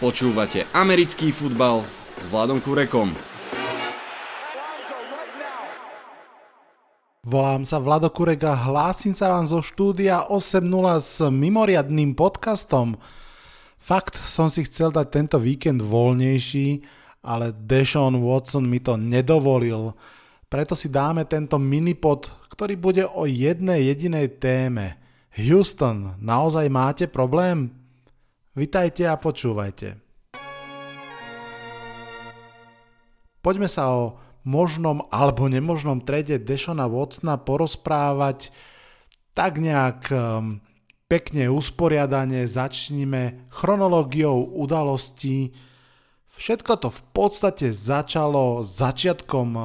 Počúvate americký futbal s Vladom Kurekom. Volám sa Vlado Kurek a hlásim sa vám zo štúdia 8.0 s mimoriadným podcastom. Fakt som si chcel dať tento víkend voľnejší, ale Deshaun Watson mi to nedovolil. Preto si dáme tento minipod, ktorý bude o jednej jedinej téme. Houston, naozaj máte problém? Vitajte a počúvajte. Poďme sa o možnom alebo nemožnom trade Dešona Watsona porozprávať tak nejak um, pekne usporiadane začníme chronológiou udalostí. Všetko to v podstate začalo začiatkom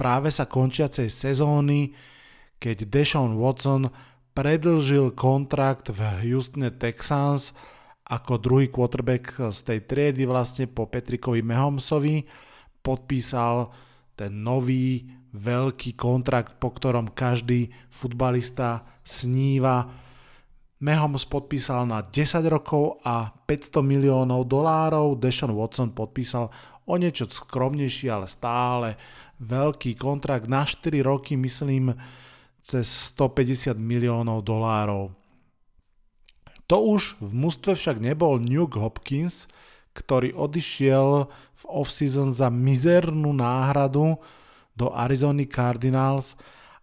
práve sa končiacej sezóny, keď Deshaun Watson predlžil kontrakt v Houstone Texans ako druhý quarterback z tej triedy vlastne po Petrikovi Mahomsovi podpísal ten nový veľký kontrakt, po ktorom každý futbalista sníva. Mahomes podpísal na 10 rokov a 500 miliónov dolárov, Deshaun Watson podpísal o niečo skromnejší, ale stále veľký kontrakt na 4 roky, myslím, cez 150 miliónov dolárov. To už v mústve však nebol Nuke Hopkins, ktorý odišiel v off-season za mizernú náhradu do Arizony Cardinals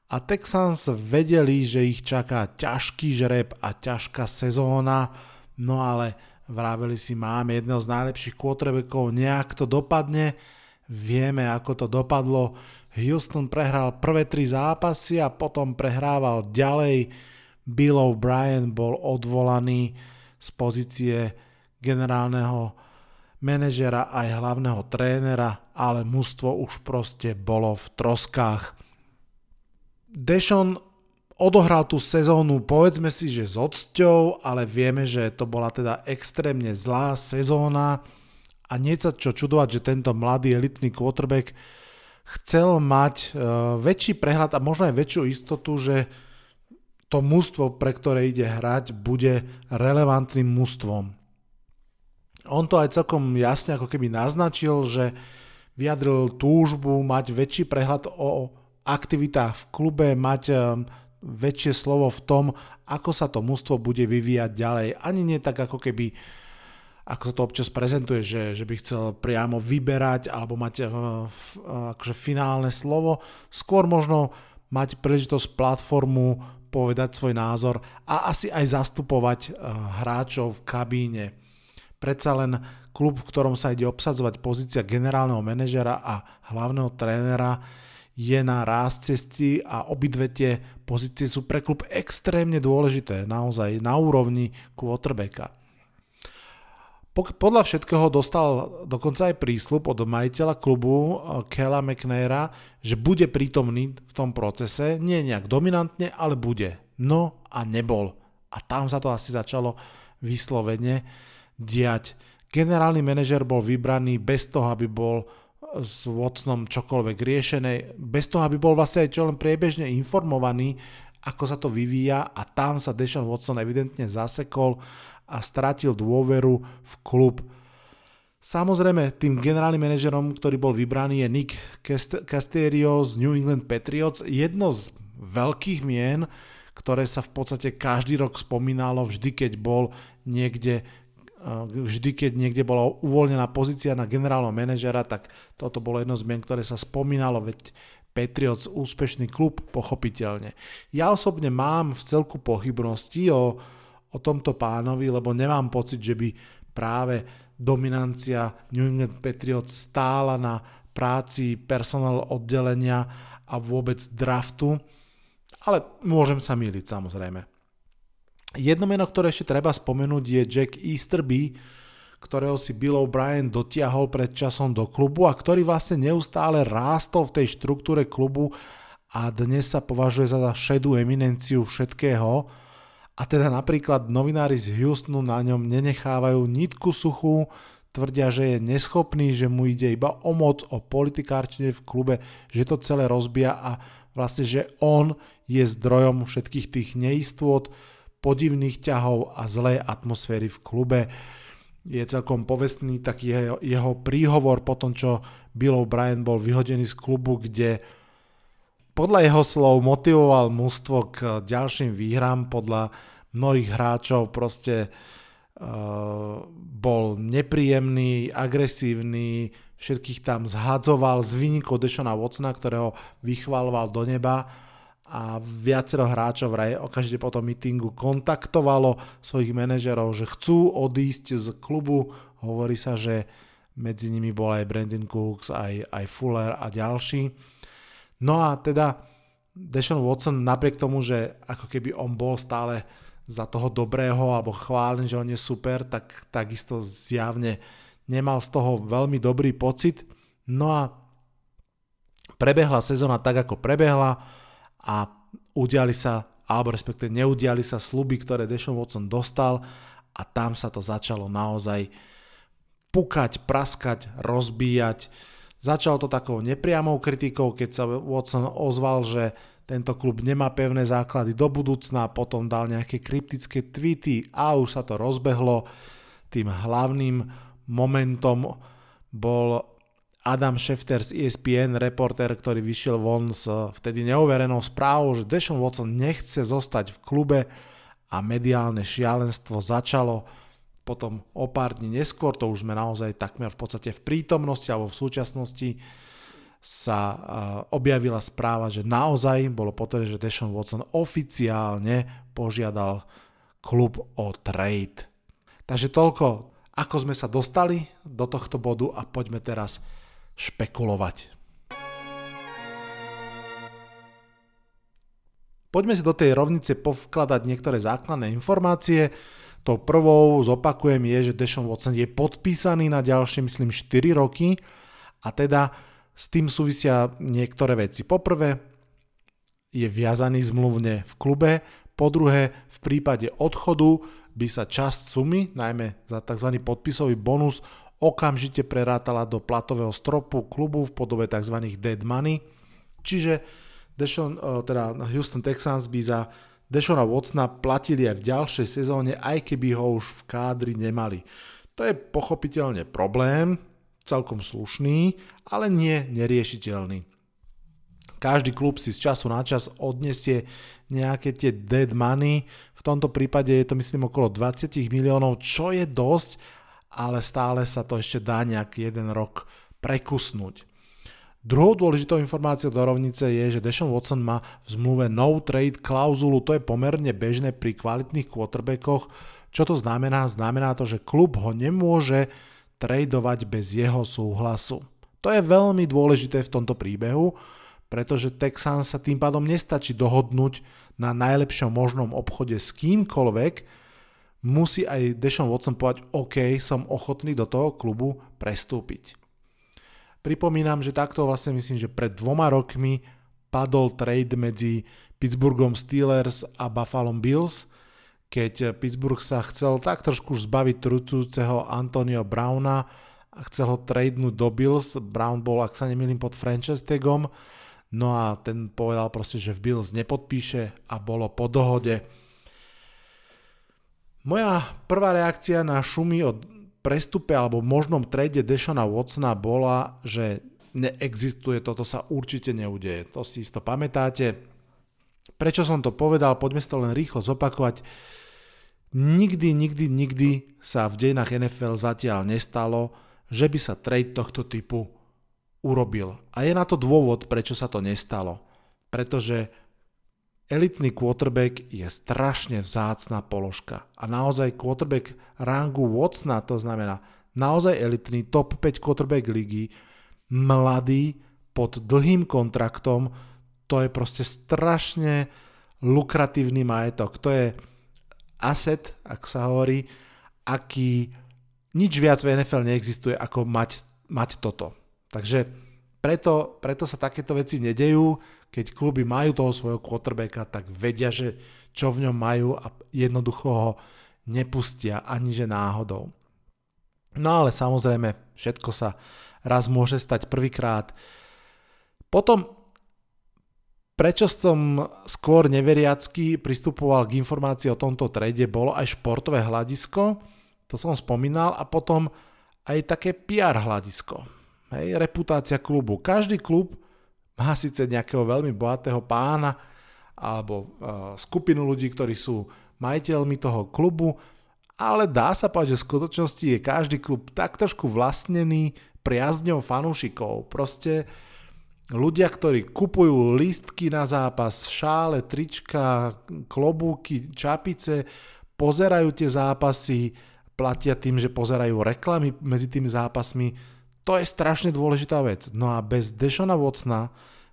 a Texans vedeli, že ich čaká ťažký žreb a ťažká sezóna, no ale vraveli si, máme jedného z najlepších quarterbackov, nejak to dopadne, vieme ako to dopadlo, Houston prehral prvé tri zápasy a potom prehrával ďalej, Bill O'Brien bol odvolaný z pozície generálneho manažera aj hlavného trénera, ale mužstvo už proste bolo v troskách. Dešon odohral tú sezónu, povedzme si, že s odsťou, ale vieme, že to bola teda extrémne zlá sezóna a nie sa čo čudovať, že tento mladý elitný quarterback chcel mať uh, väčší prehľad a možno aj väčšiu istotu, že to mužstvo, pre ktoré ide hrať, bude relevantným mužstvom. On to aj celkom jasne ako keby naznačil, že vyjadril túžbu mať väčší prehľad o aktivitách v klube, mať um, väčšie slovo v tom, ako sa to mužstvo bude vyvíjať ďalej. Ani nie tak ako keby ako sa to občas prezentuje, že, že by chcel priamo vyberať alebo mať f, uh, akože finálne slovo. Skôr možno mať príležitosť platformu povedať svoj názor a asi aj zastupovať eh, hráčov v kabíne. Predsa len klub, v ktorom sa ide obsadzovať pozícia generálneho manažera a hlavného trénera, je na ráz cesty a obidve tie pozície sú pre klub extrémne dôležité, naozaj na úrovni quarterbacka. Podľa všetkého dostal dokonca aj prísľub od majiteľa klubu eh, Kela McNaira, že bude prítomný v tom procese, nie nejak dominantne, ale bude. No a nebol. A tam sa to asi začalo vyslovene diať. Generálny manažer bol vybraný bez toho, aby bol eh, s Watsonom čokoľvek riešené, bez toho, aby bol vlastne aj čo len priebežne informovaný, ako sa to vyvíja a tam sa Deshaun Watson evidentne zasekol a stratil dôveru v klub. Samozrejme, tým generálnym manažerom, ktorý bol vybraný je Nick Casterio z New England Patriots, jedno z veľkých mien, ktoré sa v podstate každý rok spomínalo vždy, keď bol niekde eh, vždy, keď niekde bola uvoľnená pozícia na generálneho manažera, tak toto bolo jedno z mien, ktoré sa spomínalo, veď Patriots úspešný klub, pochopiteľne. Ja osobne mám v celku pochybnosti o o tomto pánovi, lebo nemám pocit, že by práve dominancia New England Patriots stála na práci personál oddelenia a vôbec draftu, ale môžem sa míliť samozrejme. Jedno meno, ktoré ešte treba spomenúť je Jack Easterby, ktorého si Bill O'Brien dotiahol pred časom do klubu a ktorý vlastne neustále rástol v tej štruktúre klubu a dnes sa považuje za šedú eminenciu všetkého, a teda napríklad novinári z Houstonu na ňom nenechávajú nitku suchú, tvrdia, že je neschopný, že mu ide iba o moc, o politikárčine v klube, že to celé rozbia a vlastne, že on je zdrojom všetkých tých neistôt, podivných ťahov a zlej atmosféry v klube. je celkom povestný taký jeho, jeho príhovor po tom, čo Bill O'Brien bol vyhodený z klubu, kde podľa jeho slov motivoval mužstvo k ďalším výhram, podľa mnohých hráčov proste uh, bol nepríjemný, agresívny, všetkých tam zhadzoval z výnikov Dešona Watsona, ktorého vychvaloval do neba a viacero hráčov vraj okamžite po tom mítingu kontaktovalo svojich manažerov, že chcú odísť z klubu. Hovorí sa, že medzi nimi bol aj Brandon Cooks, aj, aj Fuller a ďalší. No a teda Deshaun Watson napriek tomu, že ako keby on bol stále za toho dobrého alebo chválen, že on je super, tak takisto zjavne nemal z toho veľmi dobrý pocit. No a prebehla sezóna tak, ako prebehla a udiali sa, alebo respektíve neudiali sa sluby, ktoré Deshaun Watson dostal a tam sa to začalo naozaj pukať, praskať, rozbíjať. Začalo to takou nepriamou kritikou, keď sa Watson ozval, že tento klub nemá pevné základy do budúcna, potom dal nejaké kryptické tweety a už sa to rozbehlo. Tým hlavným momentom bol Adam Schefter z ESPN, reporter, ktorý vyšiel von s vtedy neuverenou správou, že Deshaun Watson nechce zostať v klube a mediálne šialenstvo začalo potom o pár dní neskôr, to už sme naozaj takmer v podstate v prítomnosti alebo v súčasnosti sa objavila správa, že naozaj bolo potvrdené, že Deshaun Watson oficiálne požiadal klub o trade. Takže toľko, ako sme sa dostali do tohto bodu a poďme teraz špekulovať. Poďme si do tej rovnice povkladať niektoré základné informácie. To prvou zopakujem je, že Deshaun Watson je podpísaný na ďalšie, myslím, 4 roky a teda s tým súvisia niektoré veci. Poprvé, je viazaný zmluvne v klube, po druhé, v prípade odchodu by sa časť sumy, najmä za tzv. podpisový bonus, okamžite prerátala do platového stropu klubu v podobe tzv. dead money. Čiže Deshaun, e, teda Houston Texans by za Deshona Watsona platili aj v ďalšej sezóne, aj keby ho už v kádri nemali. To je pochopiteľne problém, celkom slušný, ale nie neriešiteľný. Každý klub si z času na čas odnesie nejaké tie dead money, v tomto prípade je to myslím okolo 20 miliónov, čo je dosť, ale stále sa to ešte dá nejak jeden rok prekusnúť. Druhou dôležitou informáciou do rovnice je, že Deshaun Watson má v zmluve no trade klauzulu, to je pomerne bežné pri kvalitných quarterbackoch. Čo to znamená? Znamená to, že klub ho nemôže tradovať bez jeho súhlasu. To je veľmi dôležité v tomto príbehu, pretože Texan sa tým pádom nestačí dohodnúť na najlepšom možnom obchode s kýmkoľvek, musí aj Deshaun Watson povedať, OK, som ochotný do toho klubu prestúpiť. Pripomínam, že takto vlastne myslím, že pred dvoma rokmi padol trade medzi Pittsburghom Steelers a Buffalo Bills, keď Pittsburgh sa chcel tak trošku zbaviť trutúceho Antonio Browna a chcel ho tradenúť do Bills. Brown bol, ak sa nemýlim, pod franchise tagom, no a ten povedal proste, že v Bills nepodpíše a bolo po dohode moja prvá reakcia na šumy o prestupe alebo možnom trade Deshona Watsona bola, že neexistuje, toto sa určite neudeje. To si isto pamätáte. Prečo som to povedal, poďme si to len rýchlo zopakovať. Nikdy, nikdy, nikdy sa v dejinách NFL zatiaľ nestalo, že by sa trade tohto typu urobil. A je na to dôvod, prečo sa to nestalo. Pretože elitný quarterback je strašne vzácná položka. A naozaj quarterback rangu Watsona, to znamená naozaj elitný top 5 quarterback ligy, mladý, pod dlhým kontraktom, to je proste strašne lukratívny majetok. To je asset, ako sa hovorí, aký nič viac v NFL neexistuje, ako mať, mať toto. Takže preto, preto sa takéto veci nedejú keď kluby majú toho svojho quarterbacka, tak vedia, že čo v ňom majú a jednoducho ho nepustia ani že náhodou. No ale samozrejme, všetko sa raz môže stať prvýkrát. Potom, prečo som skôr neveriacky pristupoval k informácii o tomto trade, bolo aj športové hľadisko. to som spomínal, a potom aj také PR hľadisko. Hej, reputácia klubu. Každý klub má síce nejakého veľmi bohatého pána alebo uh, skupinu ľudí, ktorí sú majiteľmi toho klubu, ale dá sa povedať, že v skutočnosti je každý klub tak trošku vlastnený priazňou fanúšikov. Proste ľudia, ktorí kupujú lístky na zápas, šále, trička, klobúky, čapice, pozerajú tie zápasy, platia tým, že pozerajú reklamy medzi tými zápasmi. To je strašne dôležitá vec. No a bez Dešona Watsona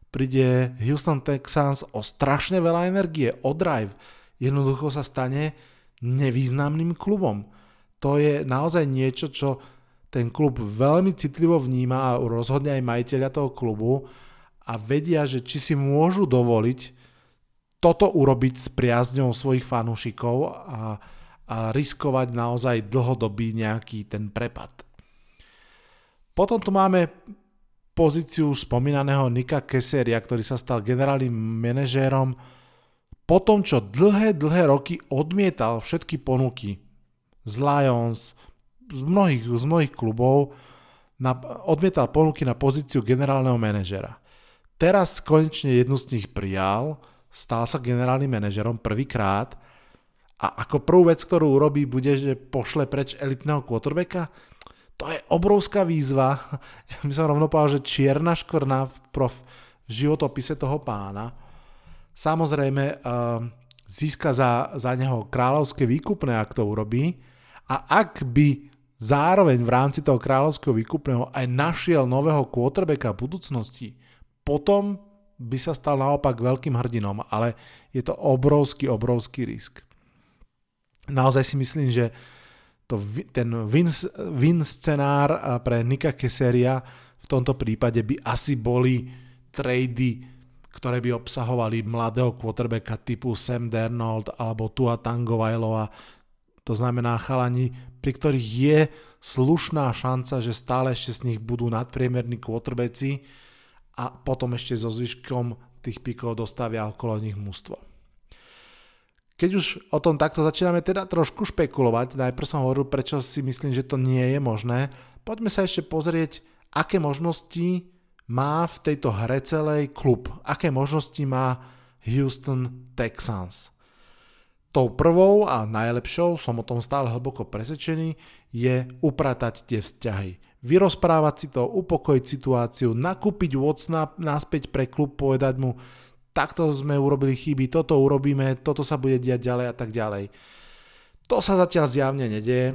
príde Houston Texans o strašne veľa energie, o drive. Jednoducho sa stane nevýznamným klubom. To je naozaj niečo, čo ten klub veľmi citlivo vníma a rozhodne aj majiteľia toho klubu a vedia, že či si môžu dovoliť toto urobiť s priazňou svojich fanúšikov a, a riskovať naozaj dlhodobý nejaký ten prepad. Potom tu máme pozíciu spomínaného Nika Keseria, ktorý sa stal generálnym manažérom po tom, čo dlhé, dlhé roky odmietal všetky ponuky z Lions, z mnohých, z mnohých klubov, na, odmietal ponuky na pozíciu generálneho manažera. Teraz konečne jednu z nich prijal, stal sa generálnym manažerom prvýkrát a ako prvú vec, ktorú urobí, bude, že pošle preč elitného quarterbacka. To je obrovská výzva. Ja by som rovno povedal, že čierna škvrna v, prof, v životopise toho pána. Samozrejme, uh, získa za, za neho kráľovské výkupné, ak to urobí. A ak by zároveň v rámci toho kráľovského výkupného aj našiel nového quarterbacka v budúcnosti, potom by sa stal naopak veľkým hrdinom, ale je to obrovský, obrovský risk. Naozaj si myslím, že to, ten win, win scenár pre Nika Keseria v tomto prípade by asi boli trady, ktoré by obsahovali mladého quarterbacka typu Sam Dernold alebo Tua Tangovailoa. To znamená chalani, pri ktorých je slušná šanca, že stále ešte z nich budú nadpriemerní quarterbacki a potom ešte so zvyškom tých pikov dostavia okolo nich mústvo. Keď už o tom takto začíname teda trošku špekulovať, najprv som hovoril, prečo si myslím, že to nie je možné, poďme sa ešte pozrieť, aké možnosti má v tejto hre celej klub, aké možnosti má Houston Texans. Tou prvou a najlepšou, som o tom stále hlboko presvedčený, je upratať tie vzťahy. Vyrozprávať si to, upokojiť situáciu, nakúpiť Watsona naspäť pre klub, povedať mu, takto sme urobili chyby, toto urobíme, toto sa bude diať ďalej a tak ďalej. To sa zatiaľ zjavne nedieje.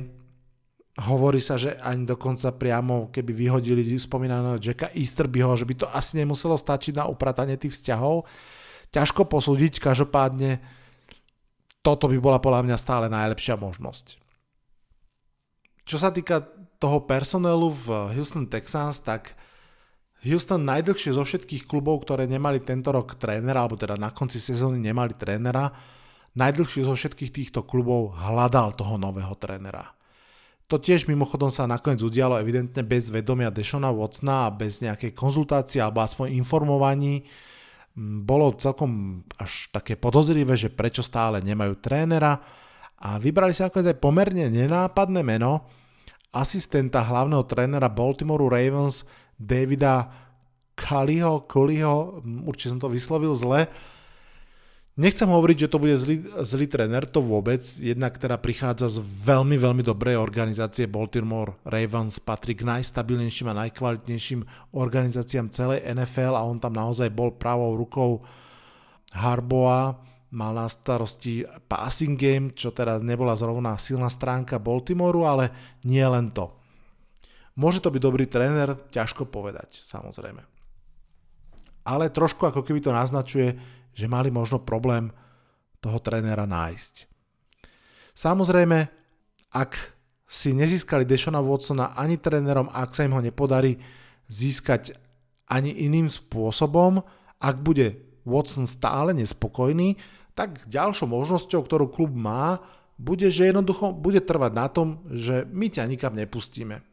Hovorí sa, že ani dokonca priamo, keby vyhodili spomínaného Jacka Easterbyho, že by to asi nemuselo stačiť na upratanie tých vzťahov. Ťažko posúdiť, každopádne toto by bola podľa mňa stále najlepšia možnosť. Čo sa týka toho personelu v Houston Texans, tak Houston najdlhšie zo všetkých klubov, ktoré nemali tento rok trénera, alebo teda na konci sezóny nemali trénera, najdlhšie zo všetkých týchto klubov hľadal toho nového trénera. To tiež mimochodom sa nakoniec udialo evidentne bez vedomia Dešona Watsona a bez nejakej konzultácie alebo aspoň informovaní. Mm, bolo celkom až také podozrivé, že prečo stále nemajú trénera a vybrali si nakoniec aj pomerne nenápadné meno asistenta hlavného trénera Baltimore Ravens Davida Kaliho, Koliho, určite som to vyslovil zle. Nechcem hovoriť, že to bude zlý, zlý tréner, to vôbec. Jedna, ktorá prichádza z veľmi, veľmi dobrej organizácie Baltimore Ravens, patrí k najstabilnejším a najkvalitnejším organizáciám celej NFL a on tam naozaj bol pravou rukou Harboa. Mal na starosti passing game, čo teda nebola zrovna silná stránka Baltimoru, ale nie len to. Môže to byť dobrý tréner, ťažko povedať, samozrejme. Ale trošku ako keby to naznačuje, že mali možno problém toho trénera nájsť. Samozrejme, ak si nezískali Dešona Watsona ani trénerom, ak sa im ho nepodarí získať ani iným spôsobom, ak bude Watson stále nespokojný, tak ďalšou možnosťou, ktorú klub má, bude, že jednoducho bude trvať na tom, že my ťa nikam nepustíme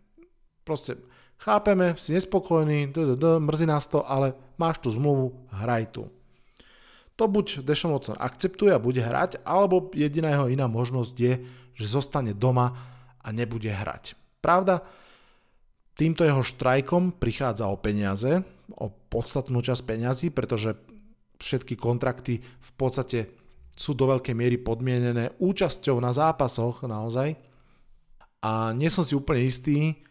Proste chápeme, si nespokojný, mrzí nás to, ale máš tú zmluvu, hraj tu. To buď Deshaun Watson akceptuje a bude hrať, alebo jediná jeho iná možnosť je, že zostane doma a nebude hrať. Pravda, týmto jeho štrajkom prichádza o peniaze, o podstatnú časť peňazí, pretože všetky kontrakty v podstate sú do veľkej miery podmienené účasťou na zápasoch naozaj. A nie som si úplne istý,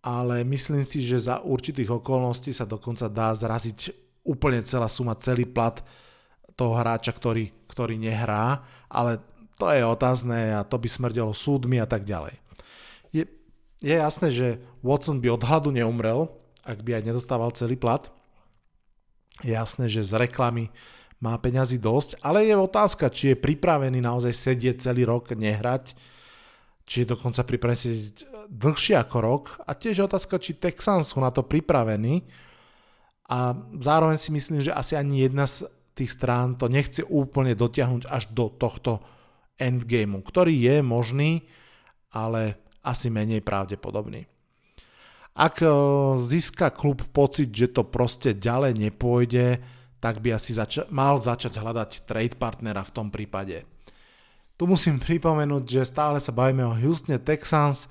ale myslím si, že za určitých okolností sa dokonca dá zraziť úplne celá suma, celý plat toho hráča, ktorý, ktorý nehrá, ale to je otázne a to by smrdelo súdmi a tak ďalej. Je, je jasné, že Watson by od hladu neumrel, ak by aj nedostával celý plat. Je jasné, že z reklamy má peňazí dosť, ale je otázka, či je pripravený naozaj sedieť celý rok, nehrať, či je dokonca pripravený sedieť dlhšie ako rok a tiež je otázka, či Texans sú na to pripravení a zároveň si myslím, že asi ani jedna z tých strán to nechce úplne dotiahnuť až do tohto endgameu, ktorý je možný, ale asi menej pravdepodobný. Ak e, získa klub pocit, že to proste ďalej nepôjde, tak by asi zača- mal začať hľadať trade partnera v tom prípade. Tu musím pripomenúť, že stále sa bavíme o Houstone Texans,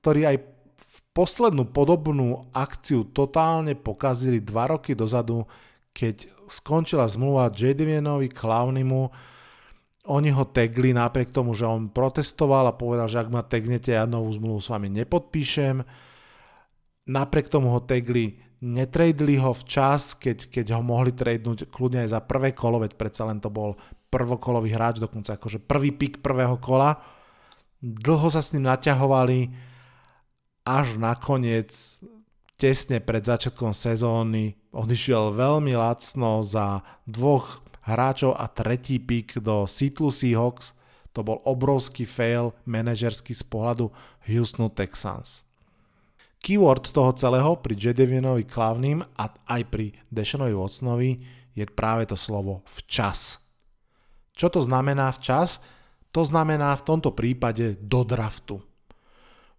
ktorí aj v poslednú podobnú akciu totálne pokazili dva roky dozadu, keď skončila zmluva J. Divianovi Clownimu, oni ho tagli napriek tomu, že on protestoval a povedal, že ak ma tagnete, ja novú zmluvu s vami nepodpíšem. Napriek tomu ho tagli, netradeli ho včas, keď, keď ho mohli tradenúť kľudne aj za prvé kolo, veď predsa len to bol prvokolový hráč, dokonca akože prvý pik prvého kola. Dlho sa s ním naťahovali, až nakoniec, tesne pred začiatkom sezóny, odišiel veľmi lacno za dvoch hráčov a tretí pik do Seattle Seahawks. To bol obrovský fail manažerský z pohľadu Houston Texans. Keyword toho celého pri Jedevinovi Klavným a aj pri Deshanovi Watsonovi je práve to slovo včas. Čo to znamená včas? To znamená v tomto prípade do draftu.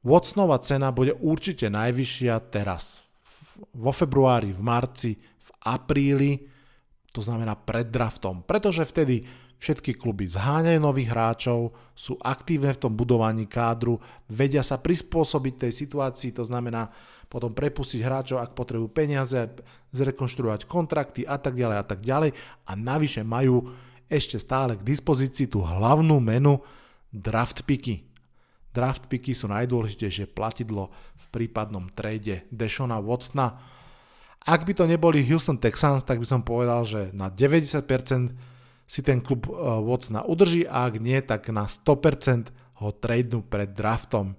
Watsonova cena bude určite najvyššia teraz. Vo februári, v marci, v apríli to znamená pred draftom, pretože vtedy všetky kluby zháňajú nových hráčov, sú aktívne v tom budovaní kádru, vedia sa prispôsobiť tej situácii, to znamená potom prepustiť hráčov, ak potrebujú peniaze, zrekonštruovať kontrakty a tak ďalej a tak ďalej a navyše majú ešte stále k dispozícii tú hlavnú menu draft picky. Draft picky sú najdôležitejšie platidlo v prípadnom trade Deshona Watsona, ak by to neboli Houston Texans, tak by som povedal, že na 90% si ten klub eh, Watsona udrží a ak nie, tak na 100% ho tradenú pred draftom.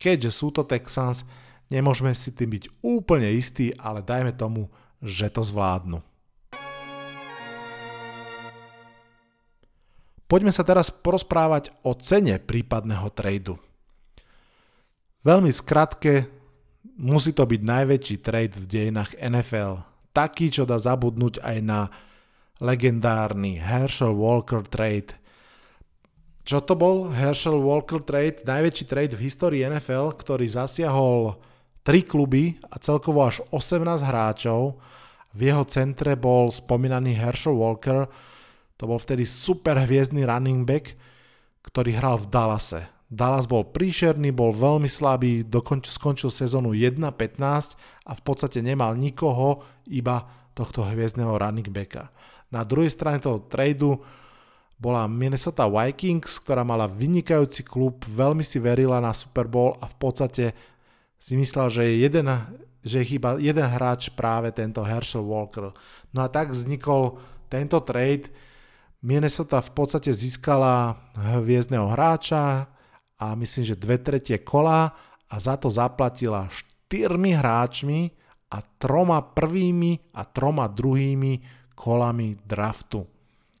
Keďže sú to Texans, nemôžeme si tým byť úplne istí, ale dajme tomu, že to zvládnu. Poďme sa teraz porozprávať o cene prípadného tradu. Veľmi skratke musí to byť najväčší trade v dejinách NFL. Taký, čo dá zabudnúť aj na legendárny Herschel Walker trade. Čo to bol Herschel Walker trade? Najväčší trade v histórii NFL, ktorý zasiahol 3 kluby a celkovo až 18 hráčov. V jeho centre bol spomínaný Herschel Walker, to bol vtedy super hviezdny running back, ktorý hral v Dallase. Dallas bol príšerný, bol veľmi slabý, dokonč, skončil sezónu 1-15 a v podstate nemal nikoho, iba tohto hviezdneho running backa. Na druhej strane toho tradu bola Minnesota Vikings, ktorá mala vynikajúci klub, veľmi si verila na Super Bowl a v podstate si myslela, že je jeden, že je chýba jeden hráč práve tento Herschel Walker. No a tak vznikol tento trade. Minnesota v podstate získala hviezdneho hráča, a myslím, že dve tretie kola a za to zaplatila štyrmi hráčmi a troma prvými a troma druhými kolami draftu.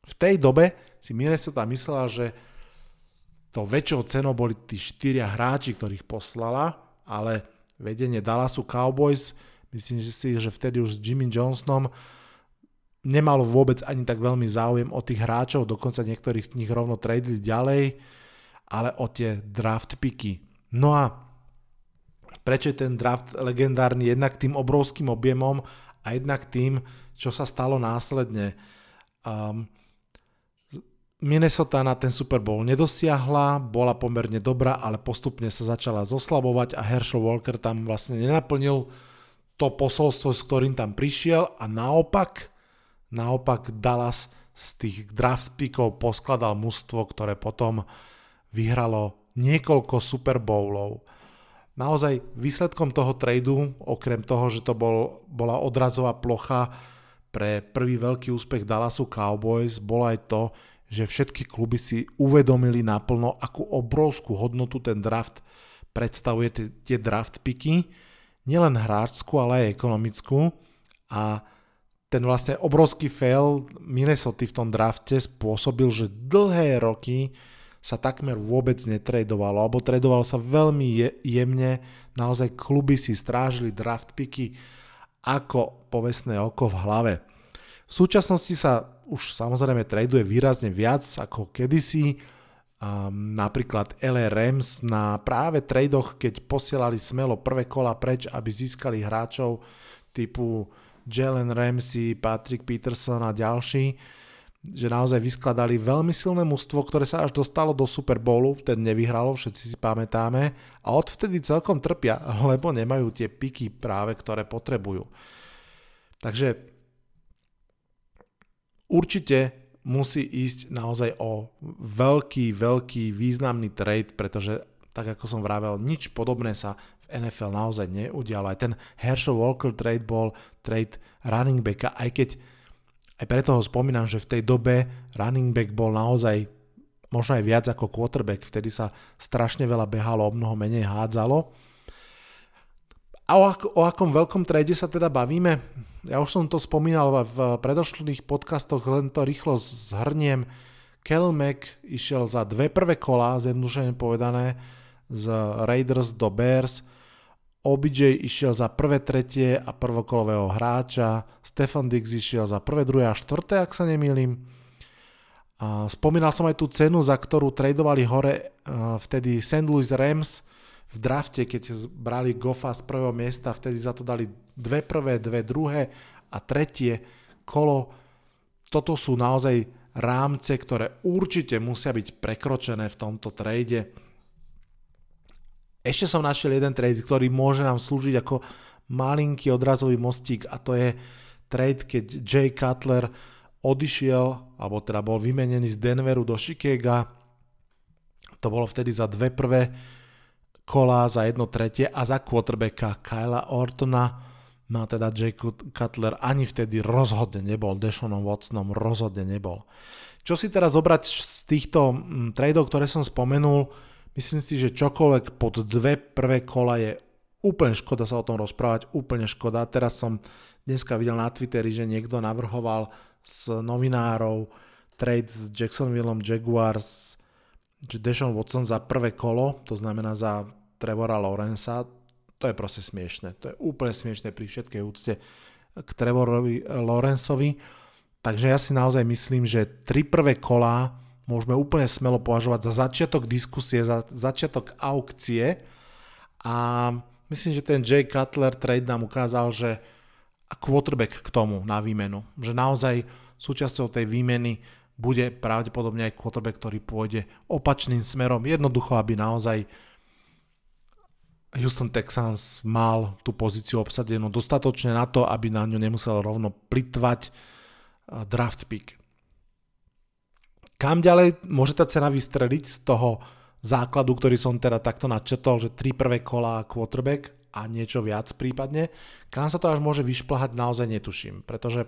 V tej dobe si Minnesota myslela, že to väčšou cenou boli tí štyria hráči, ktorých poslala, ale vedenie Dallasu Cowboys, myslím že si, že vtedy už s Jimmy Johnsonom nemalo vôbec ani tak veľmi záujem o tých hráčov, dokonca niektorých z nich rovno tradili ďalej ale o tie draft picky. No a prečo je ten draft legendárny? Jednak tým obrovským objemom a jednak tým, čo sa stalo následne. Um, Minnesota na ten Super Bowl nedosiahla, bola pomerne dobrá, ale postupne sa začala zoslabovať a Herschel Walker tam vlastne nenaplnil to posolstvo, s ktorým tam prišiel a naopak, naopak Dallas z tých draft pickov poskladal mužstvo, ktoré potom vyhralo niekoľko Super Bowlov. Naozaj výsledkom toho tradu, okrem toho, že to bol, bola odrazová plocha pre prvý veľký úspech Dallasu Cowboys, bolo aj to, že všetky kluby si uvedomili naplno, akú obrovskú hodnotu ten draft predstavuje, tie, tie draft picky, nielen hráčskú, ale aj ekonomickú. A ten vlastne obrovský fail Minnesota v tom drafte spôsobil, že dlhé roky sa takmer vôbec netradovalo, alebo tradovalo sa veľmi je, jemne, naozaj kluby si strážili draft picky ako povestné oko v hlave. V súčasnosti sa už samozrejme traduje výrazne viac ako kedysi. Um, napríklad LA Rams na práve tradoch, keď posielali smelo prvé kola preč, aby získali hráčov typu Jalen Ramsey, Patrick Peterson a ďalší, že naozaj vyskladali veľmi silné mužstvo, ktoré sa až dostalo do Super Bowlu, ten nevyhralo, všetci si pamätáme, a odvtedy celkom trpia, lebo nemajú tie piky práve, ktoré potrebujú. Takže určite musí ísť naozaj o veľký, veľký, významný trade, pretože tak ako som vravel, nič podobné sa v NFL naozaj neudialo. Aj ten Herschel Walker trade bol trade running backa, aj keď aj preto ho spomínam, že v tej dobe running back bol naozaj možno aj viac ako quarterback, vtedy sa strašne veľa behalo, o mnoho menej hádzalo. A o, ak- o akom veľkom trade sa teda bavíme? Ja už som to spomínal v predošlých podcastoch, len to rýchlo zhrniem. Kel Mack išiel za dve prvé kola, zjednodušene povedané, z Raiders do Bears. OBJ išiel za prvé, tretie a prvokolového hráča. Stefan Diggs išiel za prvé, druhé a štvrté, ak sa nemýlim. A spomínal som aj tú cenu, za ktorú tradovali hore vtedy St. Louis Rams v drafte, keď brali Goffa z prvého miesta, vtedy za to dali dve prvé, dve druhé a tretie kolo. Toto sú naozaj rámce, ktoré určite musia byť prekročené v tomto trade. Ešte som našiel jeden trade, ktorý môže nám slúžiť ako malinký odrazový mostík a to je trade, keď Jay Cutler odišiel, alebo teda bol vymenený z Denveru do Chicaga. To bolo vtedy za dve prvé kola, za jedno tretie a za quarterbacka Kyla Ortona No teda Jake Cutler ani vtedy rozhodne nebol, Deshonom Watsonom rozhodne nebol. Čo si teraz zobrať z týchto mm, tradeov, ktoré som spomenul, myslím si, že čokoľvek pod dve prvé kola je úplne škoda sa o tom rozprávať, úplne škoda. Teraz som dneska videl na Twitteri, že niekto navrhoval z novinárov trade s Jacksonvilleom Jaguars, Deshaun Watson za prvé kolo, to znamená za Trevora Lawrencea, to je proste smiešne. To je úplne smiešne pri všetkej úcte k Trevorovi Lorenzovi. Takže ja si naozaj myslím, že tri prvé kolá môžeme úplne smelo považovať za začiatok diskusie, za začiatok aukcie a myslím, že ten Jay Cutler trade nám ukázal, že a quarterback k tomu na výmenu. Že naozaj súčasťou tej výmeny bude pravdepodobne aj quarterback, ktorý pôjde opačným smerom, jednoducho, aby naozaj Houston Texans mal tú pozíciu obsadenú dostatočne na to, aby na ňu nemusel rovno plitvať draft pick. Kam ďalej môže tá cena vystreliť z toho základu, ktorý som teda takto načetol, že tri prvé kola quarterback a niečo viac prípadne. Kam sa to až môže vyšplhať, naozaj netuším, pretože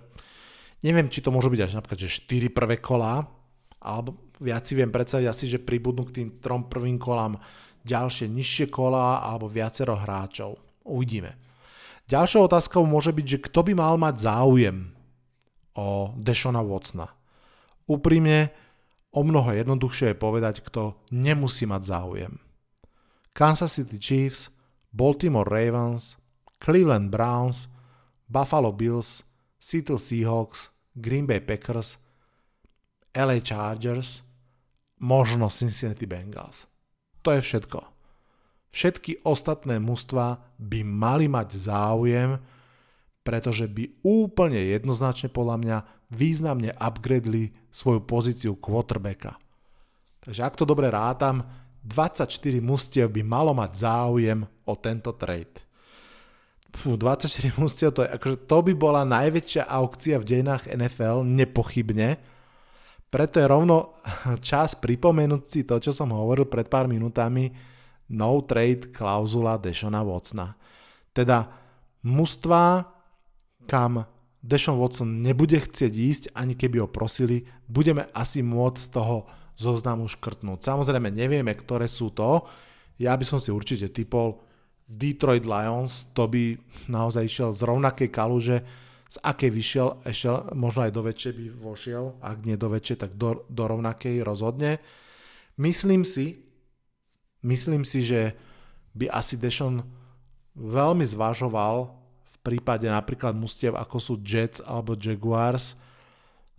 neviem, či to môže byť až napríklad, že 4 prvé kola, alebo viac si viem predstaviť asi, že pribudnú k tým trom prvým kolám ďalšie nižšie kola alebo viacero hráčov. Uvidíme. Ďalšou otázkou môže byť, že kto by mal mať záujem o Deshona Watsona. Úprimne, o mnoho jednoduchšie je povedať, kto nemusí mať záujem. Kansas City Chiefs, Baltimore Ravens, Cleveland Browns, Buffalo Bills, Seattle Seahawks, Green Bay Packers, LA Chargers, možno Cincinnati Bengals. To je všetko. Všetky ostatné mužstva by mali mať záujem pretože by úplne jednoznačne podľa mňa významne upgradeli svoju pozíciu quarterbacka. Takže ak to dobre rátam, 24 mustiev by malo mať záujem o tento trade. Fú, 24 mustiev, to, je, akože to by bola najväčšia aukcia v dejinách NFL, nepochybne. Preto je rovno čas pripomenúť si to, čo som hovoril pred pár minútami, no trade klauzula Dešona Watsona. Teda mužstva, kam Dešon Watson nebude chcieť ísť, ani keby ho prosili, budeme asi môcť z toho zoznamu škrtnúť. Samozrejme nevieme, ktoré sú to. Ja by som si určite typol Detroit Lions, to by naozaj išiel z rovnakej kaluže, z akej vyšiel, ešte možno aj do väčšej by vošiel, ak nie do väčšej, tak do, do rovnakej rozhodne. Myslím si, myslím si, že by asi Dešon veľmi zvažoval prípade napríklad mustiev ako sú Jets alebo Jaguars,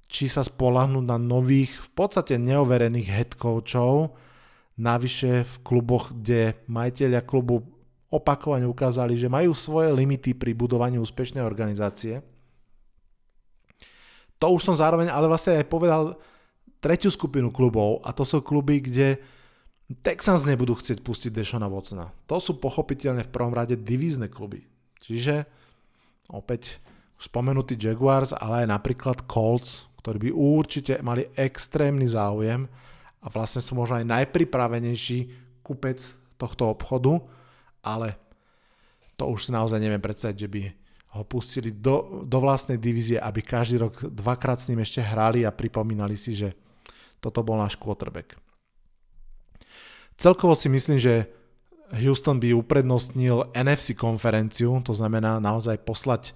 či sa spolahnúť na nových, v podstate neoverených head coachov, navyše v kluboch, kde majiteľia klubu opakovane ukázali, že majú svoje limity pri budovaní úspešnej organizácie. To už som zároveň ale vlastne aj povedal tretiu skupinu klubov a to sú kluby, kde Texans nebudú chcieť pustiť Dešona Watsona. To sú pochopiteľne v prvom rade divízne kluby. Čiže opäť spomenutý Jaguars, ale aj napríklad Colts, ktorí by určite mali extrémny záujem a vlastne sú možno aj najpripravenejší kupec tohto obchodu, ale to už si naozaj neviem predstaviť, že by ho pustili do, do vlastnej divízie, aby každý rok dvakrát s ním ešte hrali a pripomínali si, že toto bol náš quarterback. Celkovo si myslím, že Houston by uprednostnil NFC konferenciu, to znamená naozaj poslať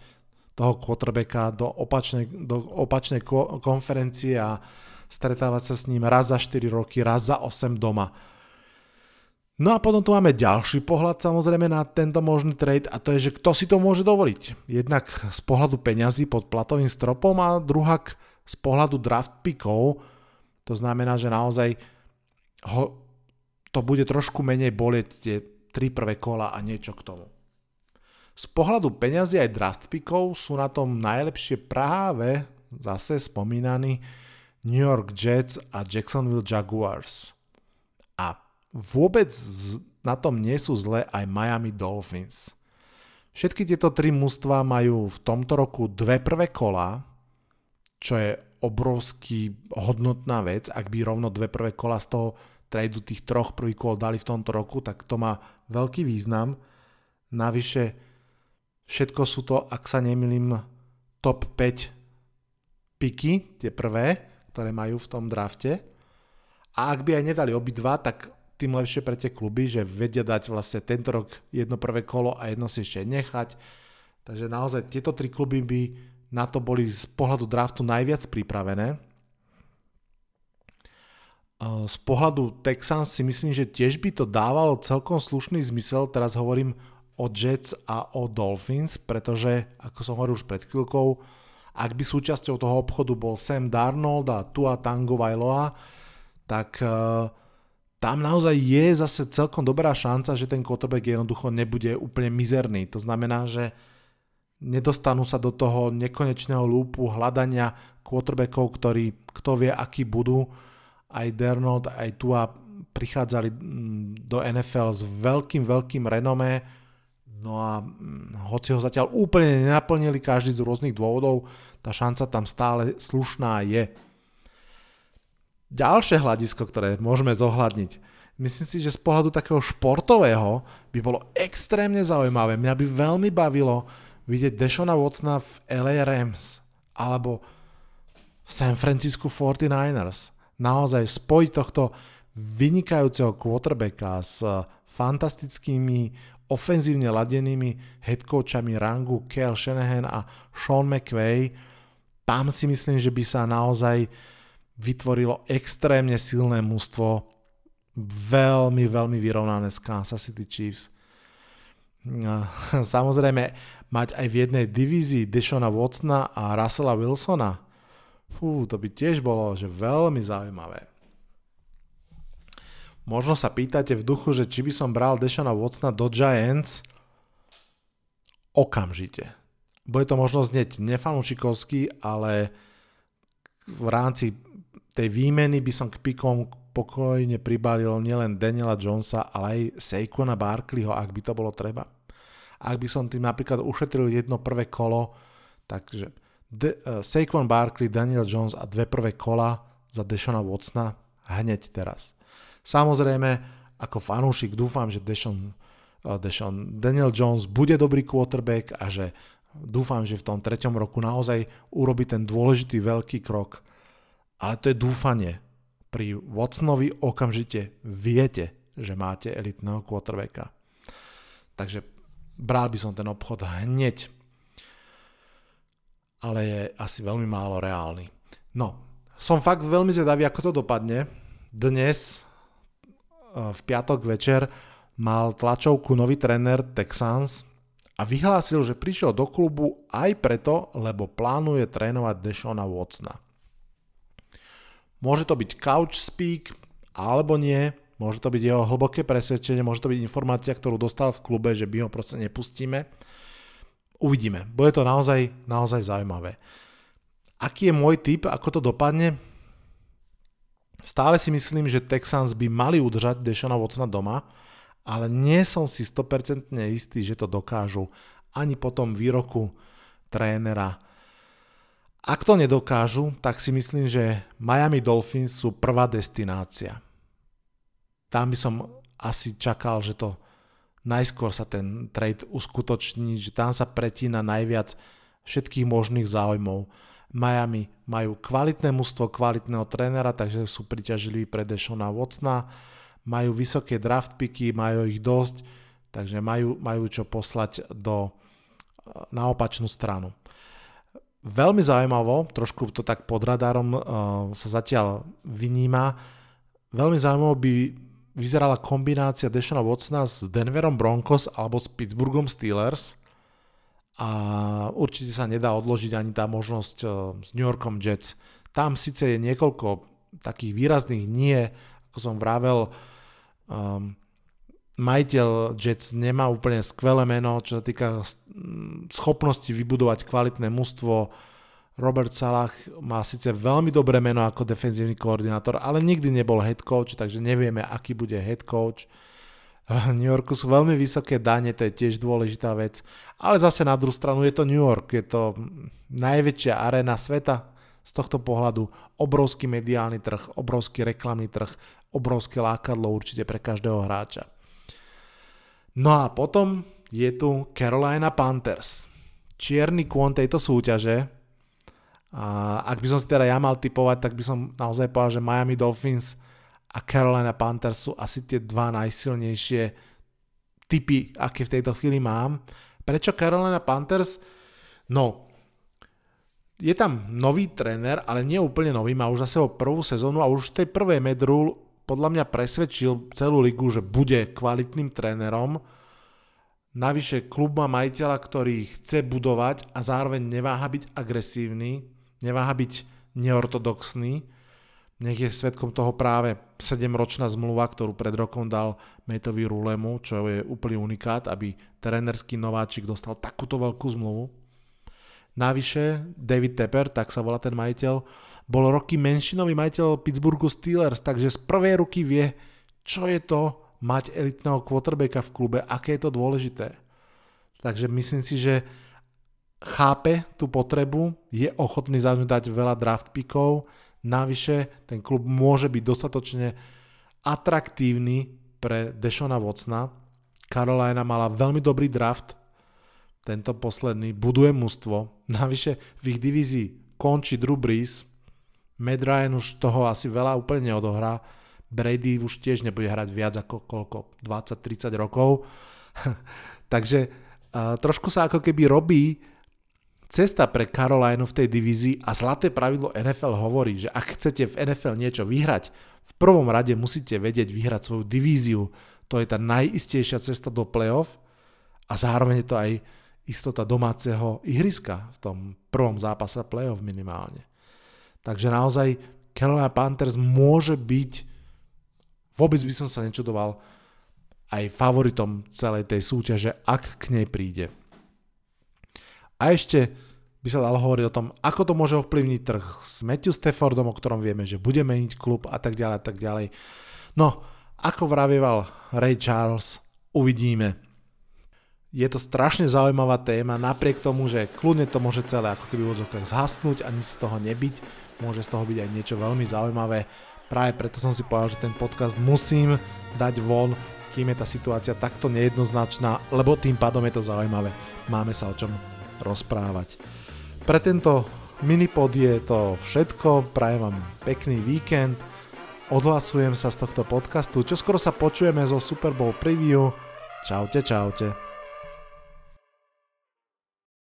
toho quarterbacka do opačnej, do opačnej konferencie a stretávať sa s ním raz za 4 roky, raz za 8 doma. No a potom tu máme ďalší pohľad samozrejme na tento možný trade a to je, že kto si to môže dovoliť. Jednak z pohľadu peňazí pod platovým stropom a druhak z pohľadu draft pickov. To znamená, že naozaj ho, to bude trošku menej bolieť tie tri prvé kola a niečo k tomu. Z pohľadu peňazí aj draft pickov sú na tom najlepšie práve zase spomínaní New York Jets a Jacksonville Jaguars. A vôbec na tom nie sú zle aj Miami Dolphins. Všetky tieto tri mužstva majú v tomto roku dve prvé kola, čo je obrovský hodnotná vec. Ak by rovno dve prvé kola z toho tradu tých troch prvých kol dali v tomto roku, tak to má veľký význam. Navyše všetko sú to, ak sa nemýlim, top 5 piky, tie prvé, ktoré majú v tom drafte. A ak by aj nedali obidva, tak tým lepšie pre tie kluby, že vedia dať vlastne tento rok jedno prvé kolo a jedno si ešte nechať. Takže naozaj tieto tri kluby by na to boli z pohľadu draftu najviac pripravené. Z pohľadu Texans si myslím, že tiež by to dávalo celkom slušný zmysel, teraz hovorím o Jets a o Dolphins, pretože, ako som hovoril už pred chvíľkou, ak by súčasťou toho obchodu bol Sam Darnold a Tua Tango Vailoa, tak uh, tam naozaj je zase celkom dobrá šanca, že ten quarterback jednoducho nebude úplne mizerný. To znamená, že nedostanú sa do toho nekonečného lúpu hľadania quarterbackov, ktorí kto vie, akí budú. Aj Dernold, aj Tua prichádzali mm, do NFL s veľkým, veľkým renomé, no a mm, hoci ho zatiaľ úplne nenaplnili každý z rôznych dôvodov, tá šanca tam stále slušná je. Ďalšie hľadisko, ktoré môžeme zohľadniť. Myslím si, že z pohľadu takého športového by bolo extrémne zaujímavé. Mňa by veľmi bavilo vidieť Deshona Watsona v LA Rams alebo v San Francisco 49ers. Naozaj spojiť tohto vynikajúceho quarterbacka s fantastickými ofenzívne ladenými headcoachami rangu Kel Shanahan a Sean McVay. Tam si myslím, že by sa naozaj vytvorilo extrémne silné mužstvo, veľmi, veľmi vyrovnané z Kansas City Chiefs. Samozrejme, mať aj v jednej divízii Deshona Watsona a Russella Wilsona, fú, to by tiež bolo že veľmi zaujímavé. Možno sa pýtate v duchu, že či by som bral Deshona Watsona do Giants okamžite. bude to možno znieť nefanúšikovsky, ale v rámci tej výmeny by som k pikom pokojne pribalil nielen Daniela Jonesa, ale aj Saquona Barkleyho, ak by to bolo treba. Ak by som tým napríklad ušetril jedno prvé kolo, takže De- uh, Saquon Barkley, Daniel Jones a dve prvé kola za Deshona Watsona hneď teraz. Samozrejme, ako fanúšik dúfam, že Deshaun, uh, Deshaun Daniel Jones bude dobrý quarterback a že dúfam, že v tom treťom roku naozaj urobí ten dôležitý veľký krok. Ale to je dúfanie. Pri Watsonovi okamžite viete, že máte elitného quarterbacka. Takže bral by som ten obchod hneď ale je asi veľmi málo reálny. No, som fakt veľmi zvedavý, ako to dopadne. Dnes, e, v piatok večer, mal tlačovku nový tréner Texans a vyhlásil, že prišiel do klubu aj preto, lebo plánuje trénovať Deshona Watsona. Môže to byť couch speak, alebo nie, môže to byť jeho hlboké presvedčenie, môže to byť informácia, ktorú dostal v klube, že my ho proste nepustíme Uvidíme. Bude to naozaj, naozaj zaujímavé. Aký je môj tip, ako to dopadne? Stále si myslím, že Texans by mali udržať Deshana Watsona doma, ale nie som si 100% istý, že to dokážu ani po tom výroku trénera. Ak to nedokážu, tak si myslím, že Miami Dolphins sú prvá destinácia. Tam by som asi čakal, že to najskôr sa ten trade uskutoční, že tam sa pretína najviac všetkých možných záujmov. Miami majú kvalitné mužstvo, kvalitného trénera, takže sú priťažliví pre Deshona Watsona, majú vysoké draft picky, majú ich dosť, takže majú, majú čo poslať do, na opačnú stranu. Veľmi zaujímavo, trošku to tak pod radarom uh, sa zatiaľ vyníma, veľmi zaujímavo by vyzerala kombinácia Deshona Watsona s Denverom Broncos alebo s Pittsburghom Steelers a určite sa nedá odložiť ani tá možnosť eh, s New Yorkom Jets. Tam síce je niekoľko takých výrazných nie, ako som vravel, um, majiteľ Jets nemá úplne skvelé meno, čo sa týka schopnosti vybudovať kvalitné mužstvo, Robert Salah má síce veľmi dobré meno ako defenzívny koordinátor, ale nikdy nebol head coach, takže nevieme, aký bude head coach. V New Yorku sú veľmi vysoké dane, to je tiež dôležitá vec. Ale zase na druhú stranu je to New York, je to najväčšia arena sveta z tohto pohľadu. Obrovský mediálny trh, obrovský reklamný trh, obrovské lákadlo určite pre každého hráča. No a potom je tu Carolina Panthers. Čierny kôň tejto súťaže, a ak by som si teda ja mal typovať, tak by som naozaj povedal, že Miami Dolphins a Carolina Panthers sú asi tie dva najsilnejšie typy, aké v tejto chvíli mám. Prečo Carolina Panthers? No, je tam nový tréner, ale nie úplne nový, má už zase o prvú sezónu a už v tej prvej medrul podľa mňa presvedčil celú ligu, že bude kvalitným trénerom. Navyše klub má majiteľa, ktorý chce budovať a zároveň neváha byť agresívny neváha byť neortodoxný. Nech je svetkom toho práve 7-ročná zmluva, ktorú pred rokom dal Metovi Rulemu, čo je úplný unikát, aby trénerský nováčik dostal takúto veľkú zmluvu. Navyše David Tepper, tak sa volá ten majiteľ, bol roky menšinový majiteľ Pittsburghu Steelers, takže z prvej ruky vie, čo je to mať elitného quarterbacka v klube, aké je to dôležité. Takže myslím si, že chápe tú potrebu, je ochotný za ňu dať veľa draft pickov, navyše ten klub môže byť dostatočne atraktívny pre Deshona Watsona. Carolina mala veľmi dobrý draft, tento posledný, buduje mužstvo, navyše v ich divízii končí Drew Brees, Matt Ryan už toho asi veľa úplne neodohrá, Brady už tiež nebude hrať viac ako koľko, 20-30 rokov, takže uh, trošku sa ako keby robí Cesta pre Carolinu v tej divízii a zlaté pravidlo NFL hovorí, že ak chcete v NFL niečo vyhrať, v prvom rade musíte vedieť vyhrať svoju divíziu. To je tá najistejšia cesta do playoff a zároveň je to aj istota domáceho ihriska v tom prvom zápase playoff minimálne. Takže naozaj Carolina Panthers môže byť, vôbec by som sa nečudoval, aj favoritom celej tej súťaže, ak k nej príde. A ešte by sa dalo hovoriť o tom, ako to môže ovplyvniť trh s Matthew Staffordom, o ktorom vieme, že bude meniť klub a tak ďalej a tak ďalej. No, ako vravieval Ray Charles, uvidíme. Je to strašne zaujímavá téma, napriek tomu, že kľudne to môže celé ako keby v odzokách zhasnúť a nič z toho nebyť, môže z toho byť aj niečo veľmi zaujímavé. Práve preto som si povedal, že ten podcast musím dať von, kým je tá situácia takto nejednoznačná, lebo tým pádom je to zaujímavé. Máme sa o čom rozprávať. Pre tento minipod je to všetko, prajem vám pekný víkend, odhlasujem sa z tohto podcastu, čo skoro sa počujeme zo Super Bowl preview. Čaute, čaute.